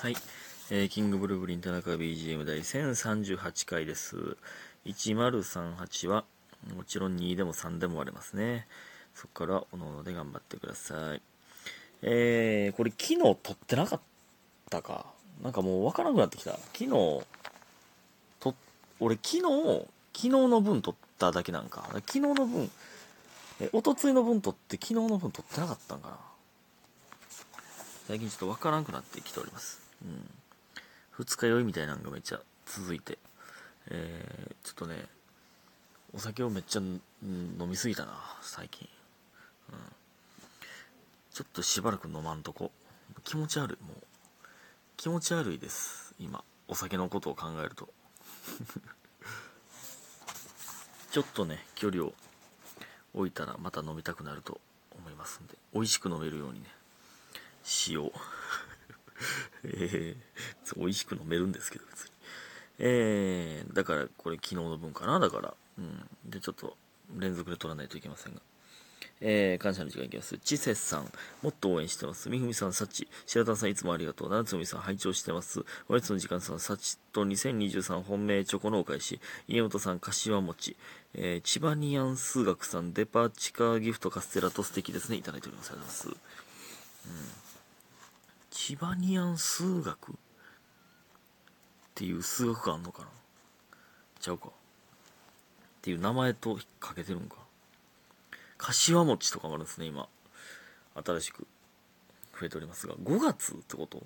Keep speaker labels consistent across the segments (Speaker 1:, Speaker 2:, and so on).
Speaker 1: はい、えーキングブルーブリン田中 BGM 第1038回です。1038は、もちろん2でも3でも割れますね。そこから、おのおので頑張ってください。えー、これ昨日撮ってなかったか？なんかもうわからなくなってきた。昨日、と、俺昨日、昨日の分撮っただけなんか。昨日の分、え、おとついの分撮って昨日の分撮ってなかったんかな。最近ちょっとわからんくなってきております。うん。二日酔いみたいなのがめっちゃ続いて、えー、ちょっとね、お酒をめっちゃ飲みすぎたな、最近。うん。ちょっとしばらく飲まんとこ。気持ち悪い、もう。気持ち悪いです、今。お酒のことを考えると。ちょっとね、距離を置いたらまた飲みたくなると思いますんで、美味しく飲めるようにね、塩。えー、美味しく飲めるんですけど、別に。えー、だからこれ昨日の分かな、だから。うん。で、ちょっと連続で取らないといけませんが。えー、感謝の時間いきます。ちせさん、もっと応援してます。みふみさん、さち、白田さんいつもありがとう。七つみさん、拝聴してます。おやつの時間さん、さちと2023本命チョコのお返し。家元さん、柏餅。えー、千葉ニアン数学さん、デパ地下ギフトカステラと素敵ですね。いただいております。ありがとうございます。うん千葉ニアン数学っていう数学があんのかな？ちゃうか。っていう名前とかけてるんか。柏餅とかもあるんですね今。新しく増えておりますが。5月ってこと？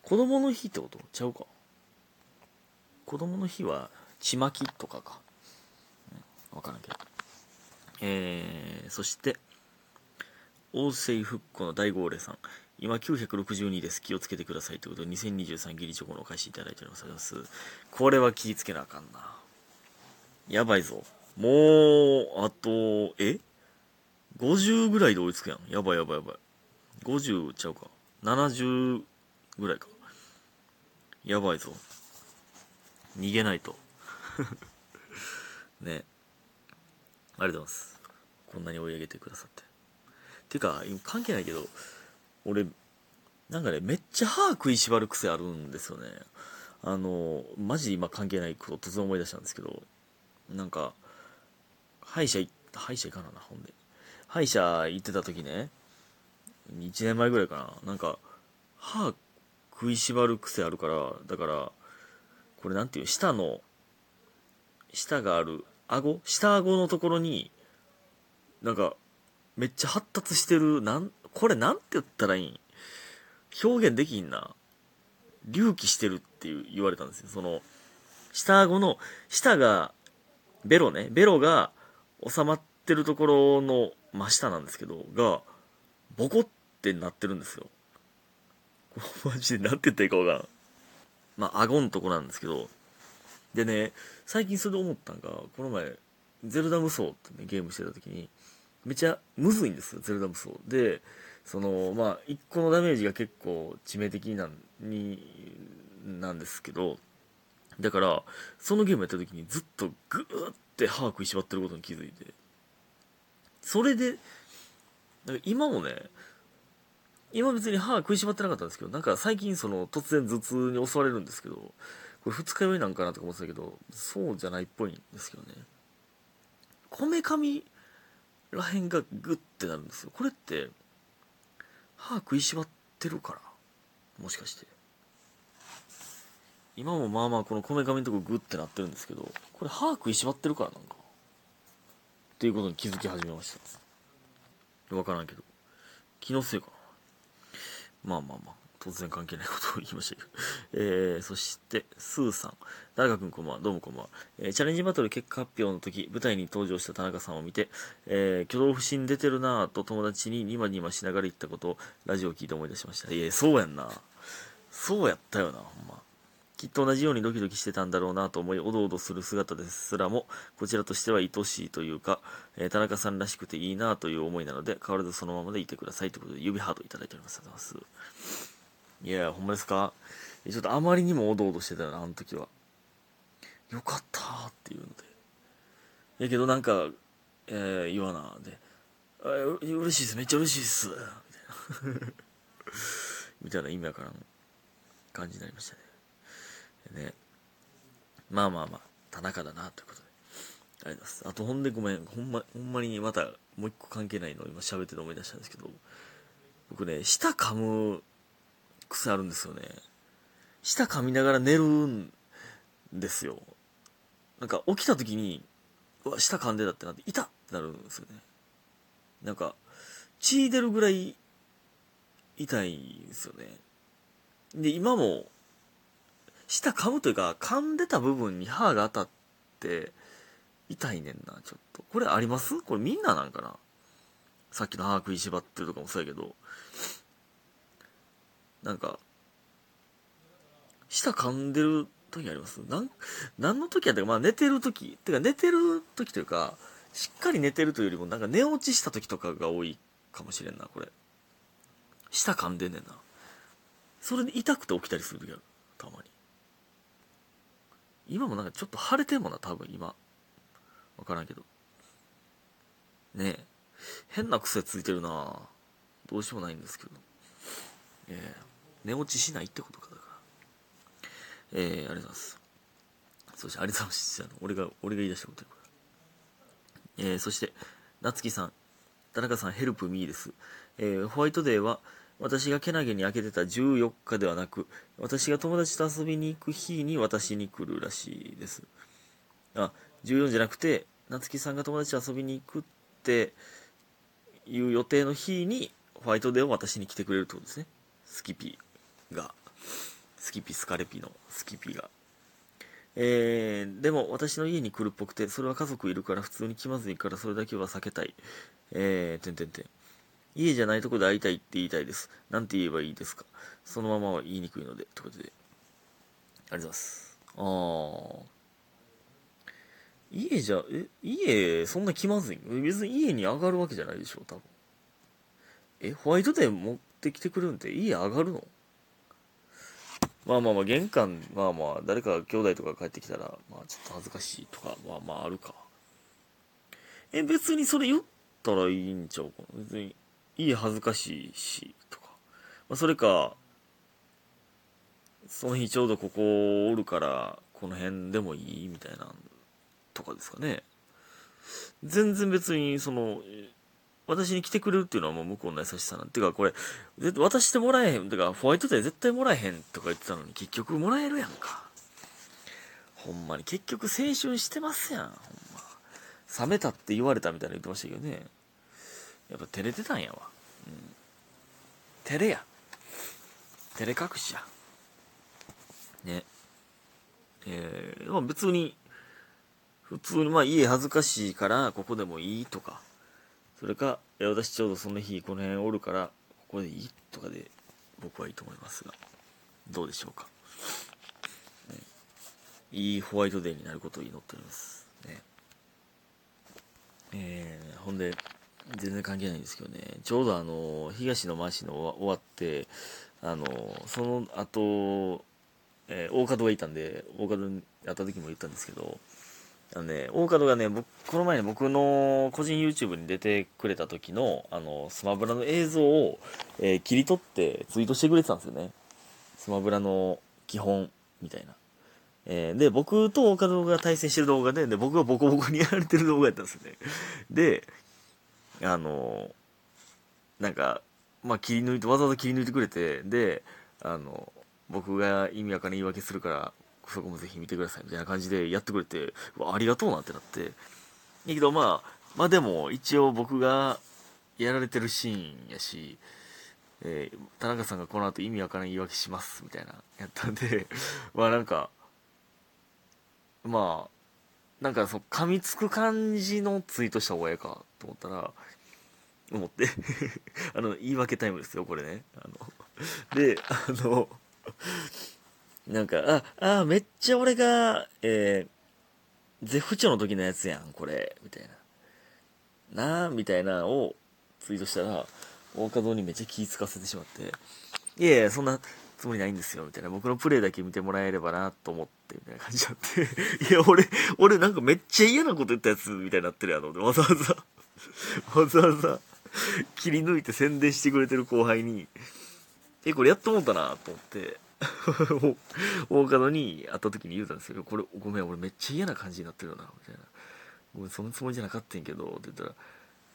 Speaker 1: 子供の日ってこと？ちゃうか。子供の日はちまきとかか、うん、からんけど。えー、そして王政復古の大号令さん。今962です。気をつけてくださいということで2023ギリチョコのお返しいただいております。これは気ぃつけなあかんな。やばいぞ。もうあとえ？50ぐらいで追いつくやん。やばいやばいやばい。50ちゃうか。70ぐらいか。やばいぞ。逃げないと。ね。ありがとうございます。こんなに追い上げてくださって。てか今関係ないけど俺なんかねめっちゃ歯食いしばる癖あるんですよね。あのマジ今関係ないこと突然思い出したんですけどなんか歯医者い歯医者行かななほんで。歯医者行ってた時ね1年前ぐらいかななんか歯食いしばる癖あるからだからこれなんていう舌の舌がある顎？下顎のところになんかめっちゃ発達してるなんこれなんて言ったらいいん？表現できんな。隆起してるっていう言われたんですよ。その下顎の舌がベロね。ベロが収まってるところの真下なんですけどがボコってなってるんですよ。マジでなんて言ったらいいかわからん。まあ顎のとこなんですけど。でね最近それで思ったんがこの前ゼルダ無双ってねゲームしてた時にめちゃむずいんですよゼルダ無双でそのまあ1個のダメージが結構致命的なんになんですけどだからそのゲームやった時にずっとグーって歯食いしばってることに気づいて。それでなんか今もね今別に歯食いしばってなかったんですけどなんか最近その突然頭痛に襲われるんですけどこれ二日酔いなんかなとか思ってたけどそうじゃないっぽいんですけどね。こめかみらへんがグッてなるんですよ。これって歯食いしばってるからもしかして。今もまあまあこのこめかみのとこグッてなってるんですけどこれ歯食いしばってるからなんかっていうことに気づき始めました。分からんけど。気のせいかな。まあまあまあ。突然関係ないことを言いましたけど。えー、そして、スーさん。田中くんこんばんは。どうもこんばんは。えー、チャレンジバトル結果発表の時、舞台に登場した田中さんを見て、えー、挙動不審出てるなぁと友達にニマニマしながら言ったことをラジオを聞いて思い出しました。いや、そうやんな。そうやったよな、ほんま。きっと同じようにドキドキしてたんだろうなと思い、おどおどする姿ですらも、こちらとしては愛しいというか、えー、田中さんらしくていいなという思いなので、変わらずそのままでいてくださいということで、指ハートいただいております。ありがとうございます。いや、ほんまですか？ちょっとあまりにもおどおどしてたな、あの時は。よかったーっていうので。やけどなんか、えー、言わな、で、あう嬉しいです、めっちゃ嬉しいです、みたいな。みたいな意味やからん。感じになりましたね。ね。まあまあまあ、田中だな、ということで。ありがとうございます。あと、ほんでごめん、ほんま、ほんまにまた、もう一個関係ないの今喋ってて思い出したんですけど、僕ね、舌噛む癖あるんですよね。舌噛みながら寝るんですよ。なんか起きた時に、うわ、舌噛んでたってなって、痛っってなるんですよね。なんか、血出るぐらい痛いんですよね。で、今も、舌噛むというか、噛んでた部分に歯が当たって、痛いねんな、ちょっと。これあります？これみんななんかな？さっきの歯食いしばってるとかもそうやけど、なんか、舌噛んでる時あります？なん、何の時やったか、まあ寝てる時、てか寝てる時というか、しっかり寝てるというよりも、なんか寝落ちした時とかが多いかもしれんな、これ。舌噛んでんねんな。それで痛くて起きたりする時ある。たまに。今もなんかちょっと腫れてんもんな、多分今。わからんけど。ねえ。変な癖ついてるなどうしようもないんですけど。ええー、寝落ちしないってことかだから。えー、ありがとうございます。そして、ありがとうございます。俺が、俺が言い出したことやから。えー、そして、夏木さん。田中さん、ヘルプミーです。えー、ホワイトデーは、私がけなげに開けてた14日ではなく、私が友達と遊びに行く日に渡しに来るらしいです。あ、14じゃなくて、夏木さんが友達と遊びに行くっていう予定の日に、ホワイトデーを私に来てくれるってことですね。スキピーが。スキピスカレピのスキピが。えー、でも私の家に来るっぽくて、それは家族いるから普通に来まずいからそれだけは避けたい。えー、てんてんてん。家じゃないとこで会いたいって言いたいです。なんて言えばいいですかそのままは言いにくいので。ということで。ありがとうございます。あー。家じゃ、え、家、そんな気まずい別に家に上がるわけじゃないでしょ、多分。え、ホワイトデー持ってきてくるんって家上がるの？まあまあまあ、玄関、まあまあ、誰か兄弟とか帰ってきたら、まあちょっと恥ずかしいとか、まあまああるか。え、別にそれ言ったらいいんちゃうかな？別に、家恥ずかしいし、とか。まあそれか、その日ちょうどここおるから、この辺でもいいみたいなとかですかね。全然別に、その、私に来てくれるっていうのはもう向こうの優しさなんていうか、これ、渡してもらえへん。てか、ホワイトデー絶対もらえへんとか言ってたのに、結局もらえるやんか。ほんまに、結局青春してますやん、ほんま。冷めたって言われたみたいな言ってましたけどね。やっぱ照れてたんやわ。うん。照れや。照れ隠しや。ね。えー、まあ別に、普通にまあ家恥ずかしいからここでもいいとか、それか、私ちょうどその日この辺おるからここでいいとかで僕はいいと思いますが、どうでしょうか。ね、いいホワイトデーになることを祈っております。ね。えー、ほんで、全然関係ないんですけどね、ちょうどあの、東の町の終わって、あの、その後、えー、大門がいたんで、大門に会った時も言ったんですけど、あのね、大門がね、僕、この前ね、僕の個人 YouTube に出てくれた時の、あの、スマブラの映像を、えー、切り取ってツイートしてくれてたんですよね。スマブラの基本、みたいな。えー、で、僕と大門が対戦してる動画で、で、僕がボコボコにやられてる動画やったんですよね。で、あの、なんか、まあ、切り抜いて、わざわざ切り抜いてくれて、で、あの、僕が意味わかんない言い訳するから、そこもぜひ見てくださいみたいな感じでやってくれて、ありがとうなってなって。だけどまあ、まあでも一応僕がやられてるシーンやし、えー、田中さんがこの後意味わからん言い訳しますみたいなやったんで、まあなんか、まあ、なんかそう、噛みつく感じのツイートした方がええかと思ったら、思って あの、言い訳タイムですよ、これね。あの、で、あの、なんか、あ、あ、めっちゃ俺が、えー、絶不調の時のやつやん、これ、みたいな。なあ、みたいなをツイートしたら、大門にめっちゃ気使わせてしまって、いやいや、そんなつもりないんですよ、みたいな。僕のプレイだけ見てもらえればな、と思って、みたいな感じになって、いや、俺、俺なんかめっちゃ嫌なこと言ったやつ、みたいになってるやろ、わざわざ、わざわざ、切り抜いて宣伝してくれてる後輩に、え、これやっと思ったな、と思って、大門に会った時に言うたんですよこれごめん俺めっちゃ嫌な感じになってるよなみたいなごめんそのつもりじゃなかったんやけどって言ったら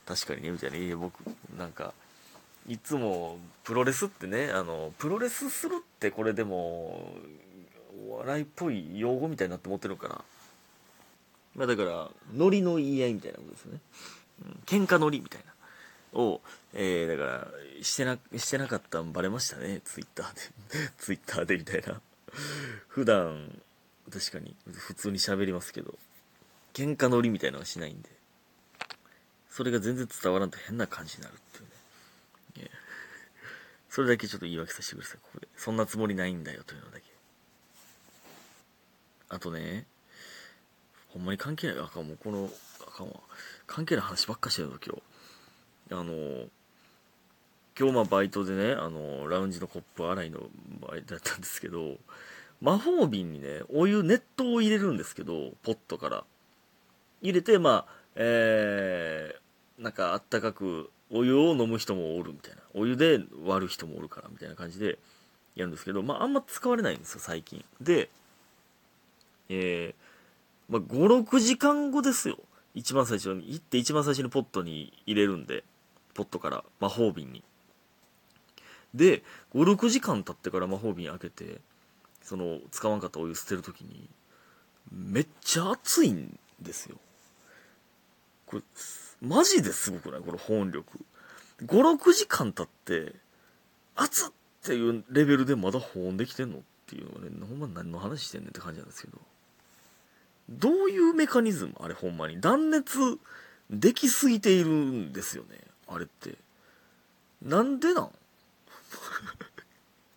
Speaker 1: 確かにねみたいな「いや僕なんかいつもプロレスってねあのプロレスするってこれでもお笑いっぽい用語みたいになって思ってるのからまあだからノリの言い合いみたいなことですね、うん、喧嘩ノリみたいなを、えー、だからしてなしてなかったんバレましたね。ツイッターで。ツイッターでみたいな。普段確かに普通に喋りますけど。喧嘩ノリみたいなのはしないんで。それが全然伝わらんと変な感じになるっていうね。それだけちょっと言い訳させてください。ここで。そんなつもりないんだよというのだけ。あとねほんまに関係ない。あかんもうこのあかんわ。関係ない話ばっかしてるぞ今日。あの今日まあバイトでねあのラウンジのコップ洗いのバイトだったんですけど魔法瓶にねお湯熱湯を入れるんですけどポットから。入れてまあえー、なんかあったかくお湯を飲む人もおるみたいな。お湯で割る人もおるからみたいな感じでやるんですけどまああんま使われないんですよ最近。でえー、まあ、56時間後ですよ。一番最初に行って一番最初にポットに入れるんで。ポットから魔法瓶に。で56時間経ってから魔法瓶開けてその使わんかったお湯捨てる時にめっちゃ熱いんですよ。これマジですごくない？この保温力。56時間経って熱っていうレベルでまだ保温できてんのっていうのがねほんま何の話してんねんって感じなんですけど。どういうメカニズム？あれほんまに。断熱できすぎているんですよね。あれって。なんでなん？